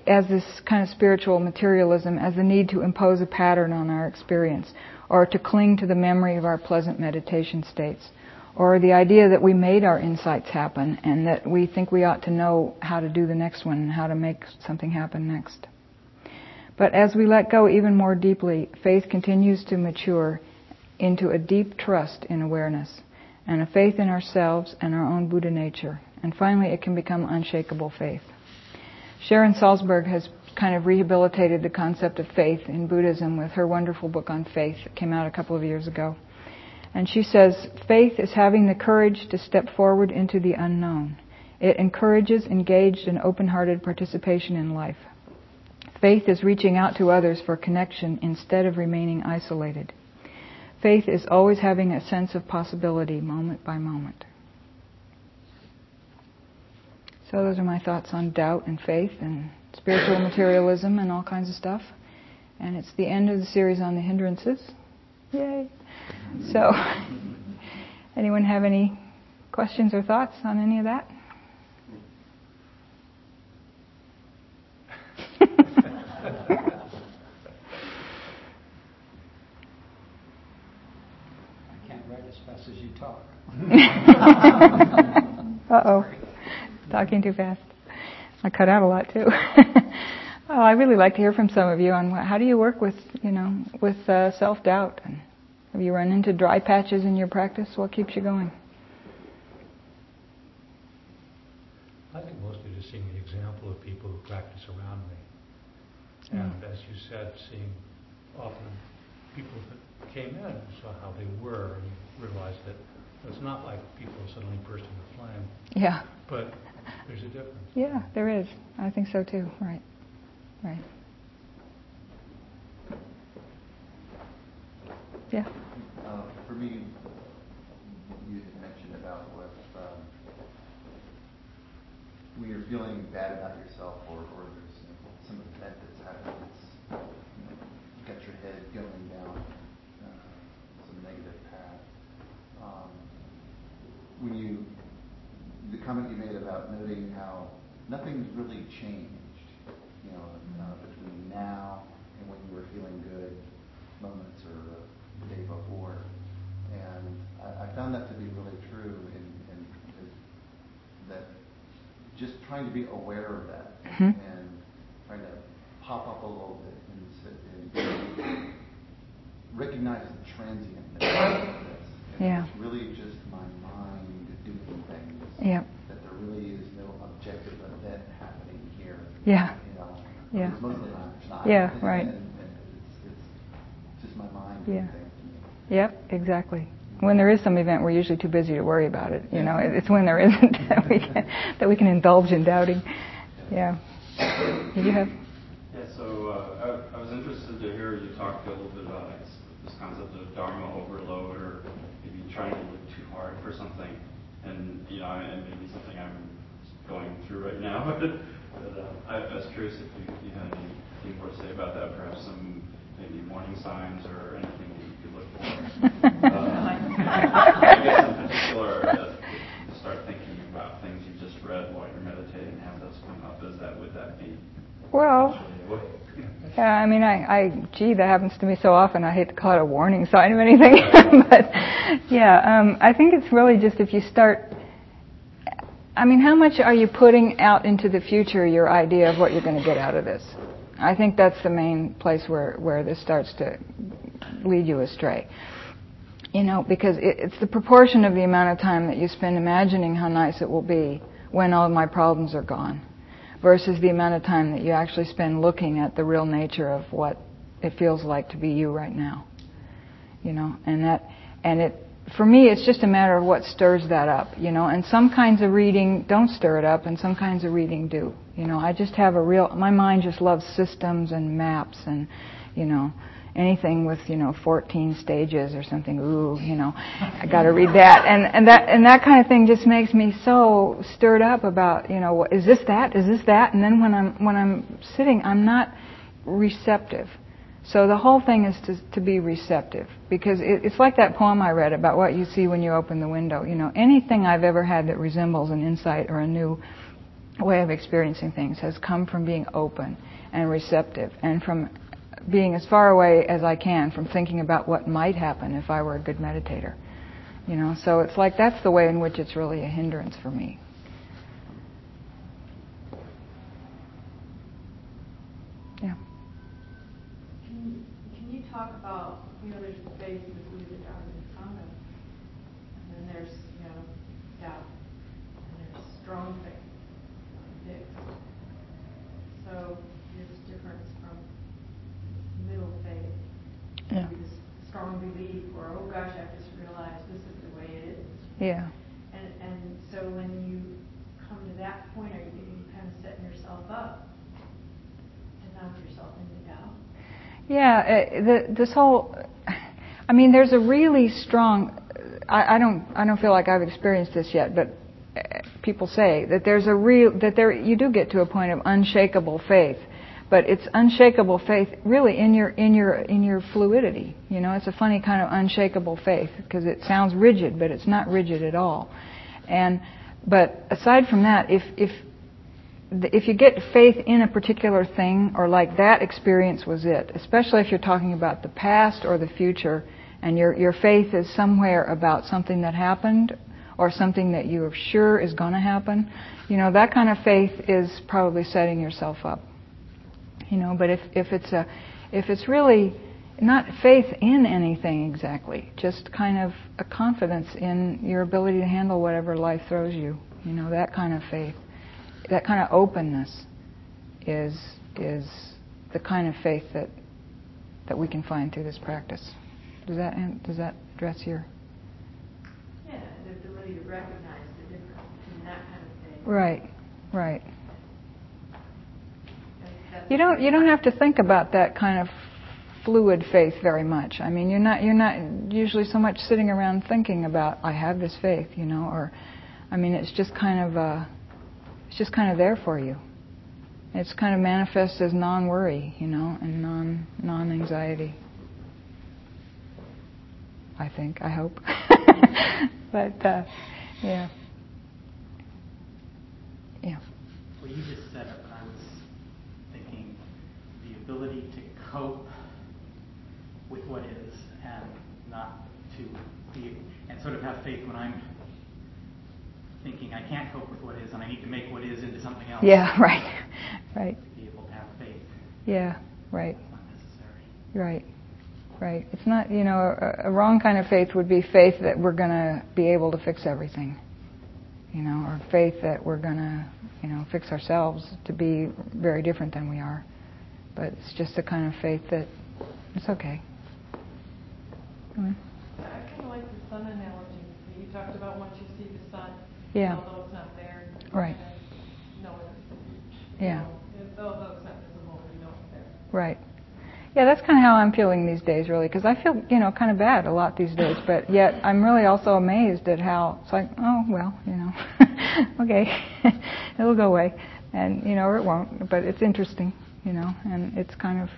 as this kind of spiritual materialism, as the need to impose a pattern on our experience, or to cling to the memory of our pleasant meditation states, or the idea that we made our insights happen and that we think we ought to know how to do the next one and how to make something happen next. But as we let go even more deeply, faith continues to mature into a deep trust in awareness and a faith in ourselves and our own Buddha nature. And finally, it can become unshakable faith. Sharon Salzberg has kind of rehabilitated the concept of faith in Buddhism with her wonderful book on faith that came out a couple of years ago. And she says, faith is having the courage to step forward into the unknown. It encourages engaged and open-hearted participation in life. Faith is reaching out to others for connection instead of remaining isolated. Faith is always having a sense of possibility moment by moment. So those are my thoughts on doubt and faith and spiritual materialism and all kinds of stuff. And it's the end of the series on the hindrances. Yay! So, anyone have any questions or thoughts on any of that? as you talk. uh oh. Talking too fast. I cut out a lot too. oh, I really like to hear from some of you on how do you work with, you know, with uh, self doubt. And have you run into dry patches in your practice? What keeps you going? I think mostly just seeing the example of people who practice around me. And as you said, seeing often people that came in and saw how they were and realized that it's not like people suddenly burst into flame. Yeah. But there's a difference. Yeah, there is. I think so too. Right. Right. Yeah. Uh, for me, you had mentioned about what um, when you're feeling bad about yourself or, or there's you know, some event that's happened that's you know, got your head going down uh, some negative path. Um, when you the comment you made about noting how nothing's really changed, you know, uh, between now and when you were feeling good moments or the day before. And I, I found that to be really true in that just trying to be aware of that mm-hmm. and trying to pop up a little bit and, and recognize the transientness of this. Yeah. It's really just my mind doing things. Yeah. That there really is no objective event happening here. Yeah. You know, yeah. Most of the time it's not. Yeah, right. And, and it's, it's just my mind yeah. Yep, exactly. When there is some event, we're usually too busy to worry about it. You know, it's when there isn't that we can, that we can indulge in doubting. Yeah. Did you have? Yeah. So uh, I, I was interested to hear you talk a little bit about this concept of dharma overload, or maybe trying to look too hard for something, and you know, and maybe something I'm going through right now. but uh, I, was curious if you, you had anything more to say about that, perhaps some maybe warning signs or anything that you could look for. uh, I guess in particular, uh, to start thinking about things you just read while you're meditating, have those come up. Is that would that be? Well. Yeah, I mean, I, I, gee, that happens to me so often. I hate to call it a warning sign of anything, but yeah, um, I think it's really just if you start. I mean, how much are you putting out into the future your idea of what you're going to get out of this? I think that's the main place where where this starts to lead you astray. You know, because it, it's the proportion of the amount of time that you spend imagining how nice it will be when all my problems are gone versus the amount of time that you actually spend looking at the real nature of what it feels like to be you right now. You know, and that, and it, for me, it's just a matter of what stirs that up, you know, and some kinds of reading don't stir it up and some kinds of reading do. You know, I just have a real, my mind just loves systems and maps and, you know, anything with you know 14 stages or something ooh you know i got to read that. And and that and that kind of thing just makes me so stirred up about you know is this that is this that? And then when i'm when i'm sitting i'm not receptive. So the whole thing is to to be receptive because it, it's like that poem i read about what you see when you open the window. You know anything i've ever had that resembles an insight or a new way of experiencing things has come from being open and receptive and from being as far away as I can from thinking about what might happen if I were a good meditator. You know, so it's like that's the way in which it's really a hindrance for me. Yeah. Can, can you talk about, you know, there's faith with who the God is found of, and then there's, you know, doubt, and there's strong faith, mixed. So there's difference from middle faith, Yeah. maybe this strong belief, or oh gosh, I've just realized this is the way it is. Yeah. And and so when you come to that point, are you, you kind of setting yourself up to knock yourself into doubt? Yeah, uh, this whole, I mean, there's a really strong. I, I don't, I don't feel like I've experienced this yet, but uh, people say that there's a real that there you do get to a point of unshakable faith, but it's unshakable faith really in your in your in your fluidity. You know, it's a funny kind of unshakable faith because it sounds rigid, but it's not rigid at all. And but aside from that, if if if you get faith in a particular thing or like that experience was it, especially if you're talking about the past or the future, and your your faith is somewhere about something that happened or something that you are sure is going to happen, you know that kind of faith is probably setting yourself up. You know, but if if it's a if it's really not faith in anything exactly, just kind of a confidence in your ability to handle whatever life throws you. You know, that kind of faith that kind of openness is is the kind of faith that that we can find through this practice. Does that does that address your? Yeah, the ability to recognize the difference between that kind of faith. Right, right. You don't you don't have to think about that kind of fluid faith very much. I mean, you're not you're not usually so much sitting around thinking about I have this faith, you know, or I mean, it's just kind of uh, it's just kind of there for you. It's kind of manifests as non-worry, you know, and non non-anxiety. I think, I hope. but uh, yeah, yeah, What you just said, I was thinking the ability to cope with what is and not to be, and sort of have faith when I'm thinking I can't cope with what is and I need to make what is into something else. yeah, right, right, To be able to have faith. yeah, right. That's not necessary. Right, right. It's not, you know, a, a wrong kind of faith would be faith that we're going to be able to fix everything, you know, or faith that we're going to, you know, fix ourselves to be very different than we are. But it's just the kind of faith that it's okay. Mm. I kind of like the sun analogy that you talked about once you see the sun. Yeah. Although it's not there. Right. kinda Yeah. it's- although it's not visible, you know it's there. Right. Yeah, that's kind of how I'm feeling these days, really, because I feel, you know, kind of bad a lot these days. But yet, I'm really also amazed at how it's like, oh well, you know, okay, it'll go away, and you know, or it won't. But it's interesting, you know, and it's kind of,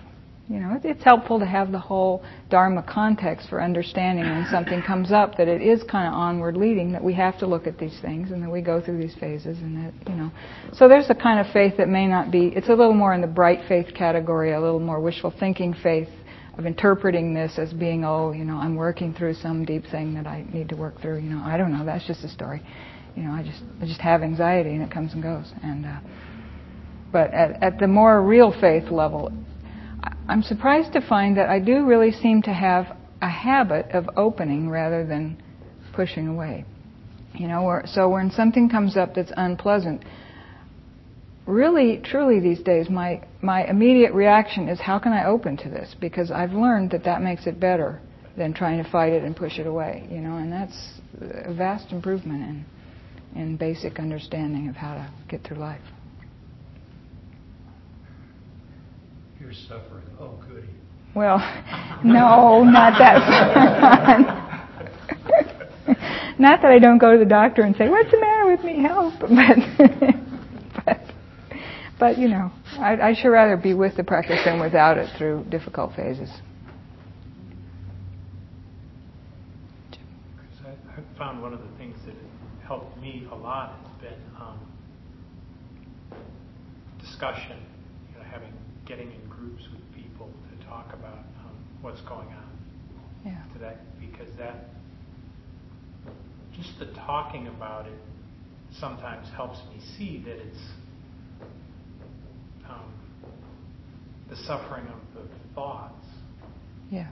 you know, it, it's helpful to have the whole Dharma context for understanding when something comes up that it is kind of onward leading, that we have to look at these things, and that we go through these phases, and that, you know, so there's a kind of faith that may not be. It's a little more in the bright faith category, a little more wishful thinking faith of interpreting this as being, oh, you know, I'm working through some deep thing that I need to work through. You know, I don't know. That's just a story. You know, I just I just have anxiety and it comes and goes. And uh, but at, at the more real faith level, I'm surprised to find that I do really seem to have a habit of opening rather than pushing away. You know, so when something comes up that's unpleasant, really, truly these days, my, my immediate reaction is how can I open to this? Because I've learned that that makes it better than trying to fight it and push it away, you know, and that's a vast improvement in, in basic understanding of how to get through life. You're suffering. Oh, goody. Well, no, not that not that I don't go to the doctor and say, "What's the matter with me? Help!" But, but, but you know, I'd, I'd sure rather be with the practice than without it through difficult phases. Because I, I found one of the things that helped me a lot has been um, discussion, you know, having getting in groups with people to talk about um, what's going on Yeah. today, because that just the talking about it sometimes helps me see that it's um, the suffering of the thoughts, Yeah.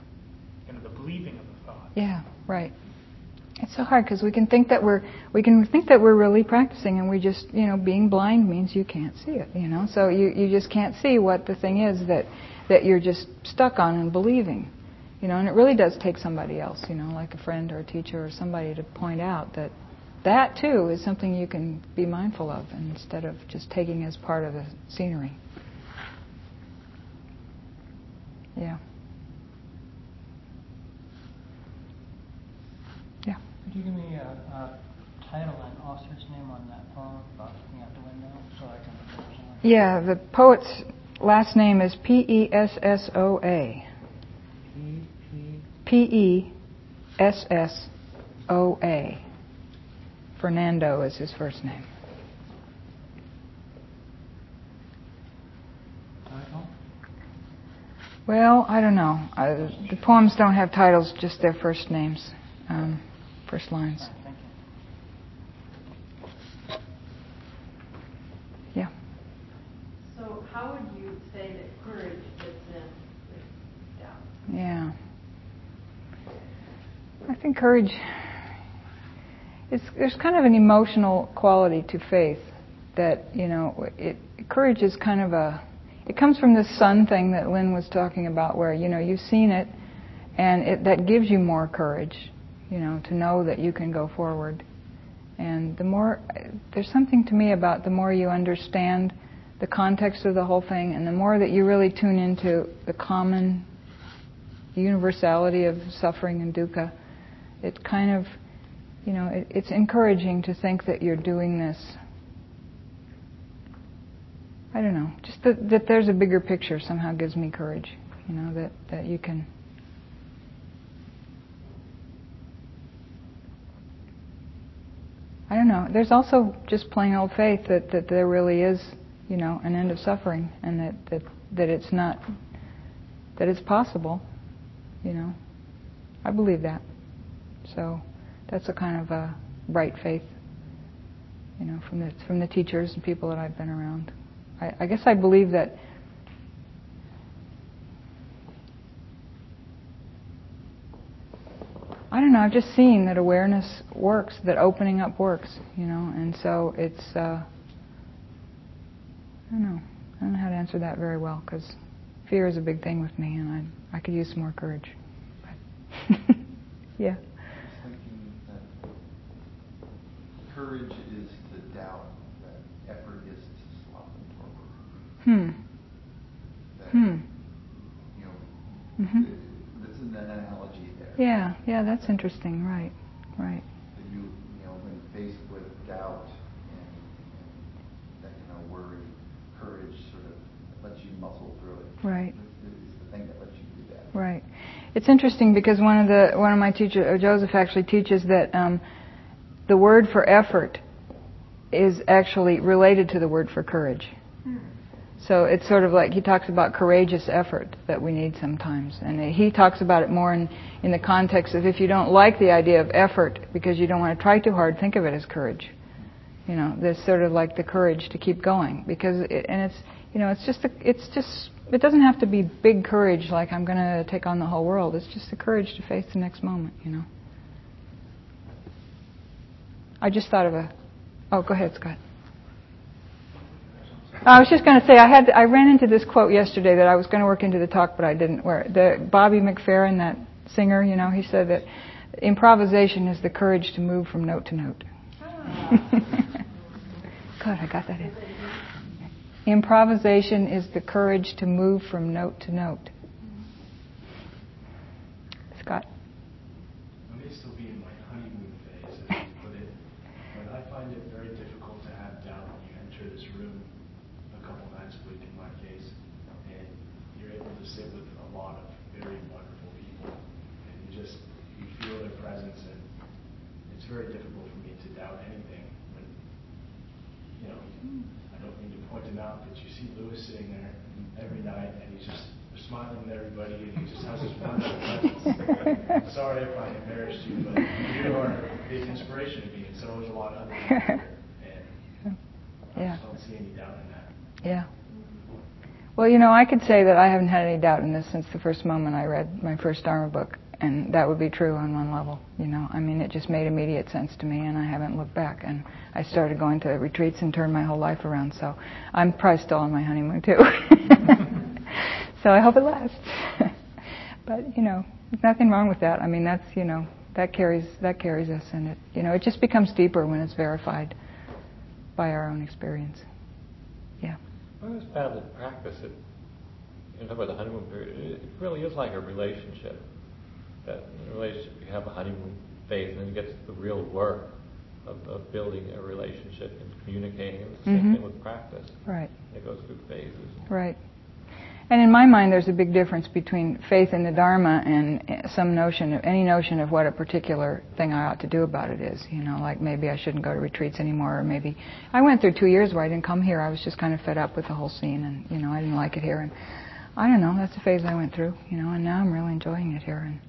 you know, the believing of the thoughts. Yeah, right. It's so hard because we can think that we're we can think that we're really practicing, and we just you know being blind means you can't see it. You know, so you you just can't see what the thing is that that you're just stuck on and believing. You know, and it really does take somebody else. You know, like a friend or a teacher or somebody to point out that that too is something you can be mindful of instead of just taking as part of the scenery. Yeah. Yeah. Could you give me a, a title and author's name on that poem about looking out the window so I can? Yeah, the poet's last name is P E S S O A. P E S S O A. Fernando is his first name. Well, I don't know. I, the poems don't have titles, just their first names, um, first lines. Right, thank you. Yeah. So how would you say that courage fits in with doubt? Yeah. I think courage is there's kind of an emotional quality to faith that, you know, it courage is kind of a it comes from this sun thing that Lynn was talking about where, you know, you've seen it and it that gives you more courage, you know, to know that you can go forward. And the more there's something to me about the more you understand the context of the whole thing and the more that you really tune into the common the universality of suffering and dukkha, it kind of, you know, it, it's encouraging to think that you're doing this. I don't know, just that, that there's a bigger picture somehow gives me courage, you know, that, that you can. I don't know. There's also just plain old faith that, that there really is, you know, an end of suffering and that, that, that it's not, that it's possible, you know. I believe that. So that's a kind of a bright faith, you know, from the from the teachers and people that I've been around. I, I guess I believe that. I don't know. I've just seen that awareness works, that opening up works, you know, and so it's. Uh, I don't know. I don't know how to answer that very well because fear is a big thing with me, and I I could use some more courage. But yeah. I was thinking that courage is to doubt, that effort is to soften forward. Hmm. That, Hmm. You know, Mhm. th- that's an analogy there. Yeah, yeah, that's interesting. Right, right. That you, you know, when faced with doubt and, and that kind of worry, courage sort of lets you muscle through it. Right. It's, it's the thing that lets you do that. Right. It's interesting because one of the one of my teachers, Joseph, actually teaches that um, the word for effort is actually related to the word for courage. So it's sort of like he talks about courageous effort that we need sometimes, and he talks about it more in in the context of if you don't like the idea of effort because you don't want to try too hard, think of it as courage. You know, there's sort of like the courage to keep going because it, and it's you know it's just a, it's just it doesn't have to be big courage like I'm going to take on the whole world. It's just the courage to face the next moment. You know. I just thought of a. Oh, go ahead, Scott. I was just going to say I had I ran into this quote yesterday that I was going to work into the talk, but I didn't. Where the Bobby McFerrin, that singer, you know, he said that improvisation is the courage to move from note to note. Ah. Good, I got that in. Improvisation is the courage to move from note to note. Scott. I may still be in my honeymoon phase, as you put it, but I find it very difficult to have doubt when you enter this room a couple nights a week in my case, and you're able to sit with a lot of very wonderful people, and you just you feel their presence, and it's very difficult for me to doubt anything when you know I don't mean to point pointed out that you see Lewis sitting there every night, and he's just smiling at everybody, and he just has this wonderful presence. Sorry if I embarrassed you, but you are a big inspiration to me, and so is a lot of other people. And I Yeah. just don't see any doubt in that. Yeah. Well, you know, I could say that I haven't had any doubt in this since the first moment I read my first Dharma book, and that would be true on one level. You know, I mean, it just made immediate sense to me, and I haven't looked back. And I started going to retreats and turned my whole life around. So I'm probably still on my honeymoon too. so I hope it lasts. but you know, there's nothing wrong with that. I mean, that's you know, that carries that carries us, and it you know, it just becomes deeper when it's verified by our own experience. I always found in practice it, you know, about the honeymoon period, it really is like a relationship. That in a relationship you have a honeymoon phase, and then you get to the real work of, of building a relationship and communicating. And the same Mhm. thing with practice. Right. It goes through phases. Right. And in my mind, there's a big difference between faith in the Dharma and some notion of any notion of what a particular thing I ought to do about it is. You know, like maybe I shouldn't go to retreats anymore, or maybe I went through two years where I didn't come here. I was just kind of fed up with the whole scene, and you know, I didn't like it here. And I don't know. That's a phase I went through. You know, and now I'm really enjoying it here. And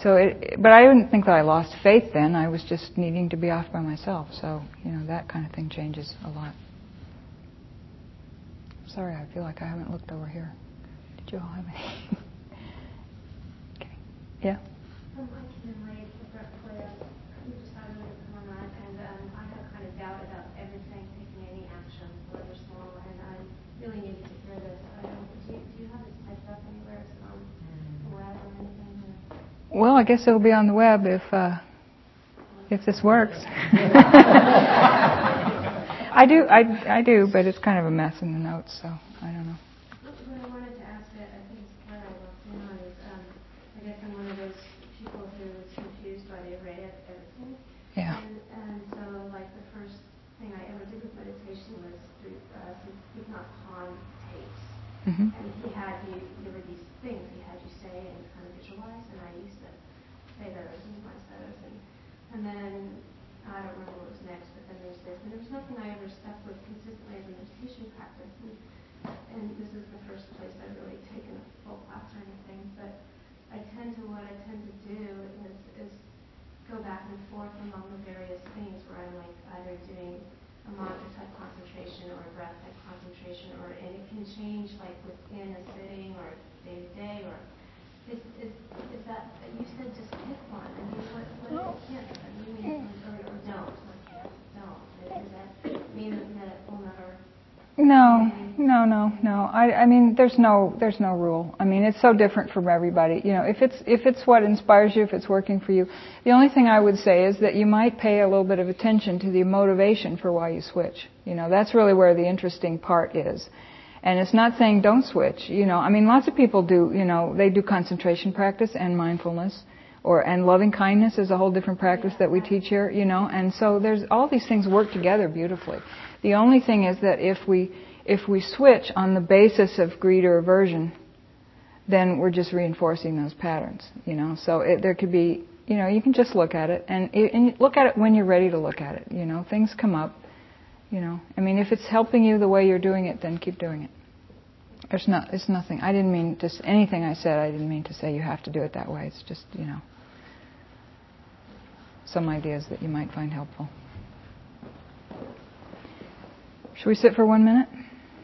so, it, but I didn't think that I lost faith then. I was just needing to be off by myself. So, you know, that kind of thing changes a lot. Sorry, I feel like I haven't looked over here. Did you all have any? okay. Yeah? Um, I came in late, abruptly, uh, we decided to come on that, and um, I had kind of doubt about everything, taking any action, whether small, and I really needed to hear this. I don't, do, you, do you have this typed up anywhere? Is it on the web or anything? Or? Well, I guess it'll be on the web if uh, if this works. I do, I, I do, but it's kind of a mess in the notes, so I don't know. What what I wanted to ask, I I think it's part I walked in on, is um, I guess I'm one of those people who is confused by the array of everything. Yeah. And, and so, like, the first thing I ever did with meditation was through uh, some Thich tapes. Mhm. And he had you, there were these things he had you say and kind of visualize, and I used to say those and visualize those. And, and then, I don't remember what was next, but then there's this. And there was nothing I ever stuck with consistently as a meditation practice. And, and this is the first place I've really taken a full class or anything. But I tend to, what I tend to do is, is go back and forth among the various things where I'm like either doing a mantra type concentration or a breath type concentration, or and it can change like within a sitting or day to day or is, is, is that you said just pick one? I mean, what what is it? I mean, or, or don't like don't. Does that mean that it will never? No, no, no, no. I, I mean, there's no, there's no rule. I mean, it's so different from everybody. You know, if it's if it's what inspires you, if it's working for you, the only thing I would say is that you might pay a little bit of attention to the motivation for why you switch. You know, that's really where the interesting part is. And it's not saying don't switch. You know, I mean, lots of people do. You know, they do concentration practice and mindfulness, or and loving kindness is a whole different practice that we teach here. You know, and so there's all these things work together beautifully. The only thing is that if we if we switch on the basis of greed or aversion, then we're just reinforcing those patterns. You know, so it, there could be. You know, you can just look at it and, and look at it when you're ready to look at it. You know, things come up. You know, I mean, if it's helping you the way you're doing it, then keep doing it. There's not, it's nothing. I didn't mean just anything I said. I didn't mean to say you have to do it that way. It's just, you know, some ideas that you might find helpful. Should we sit for one minute?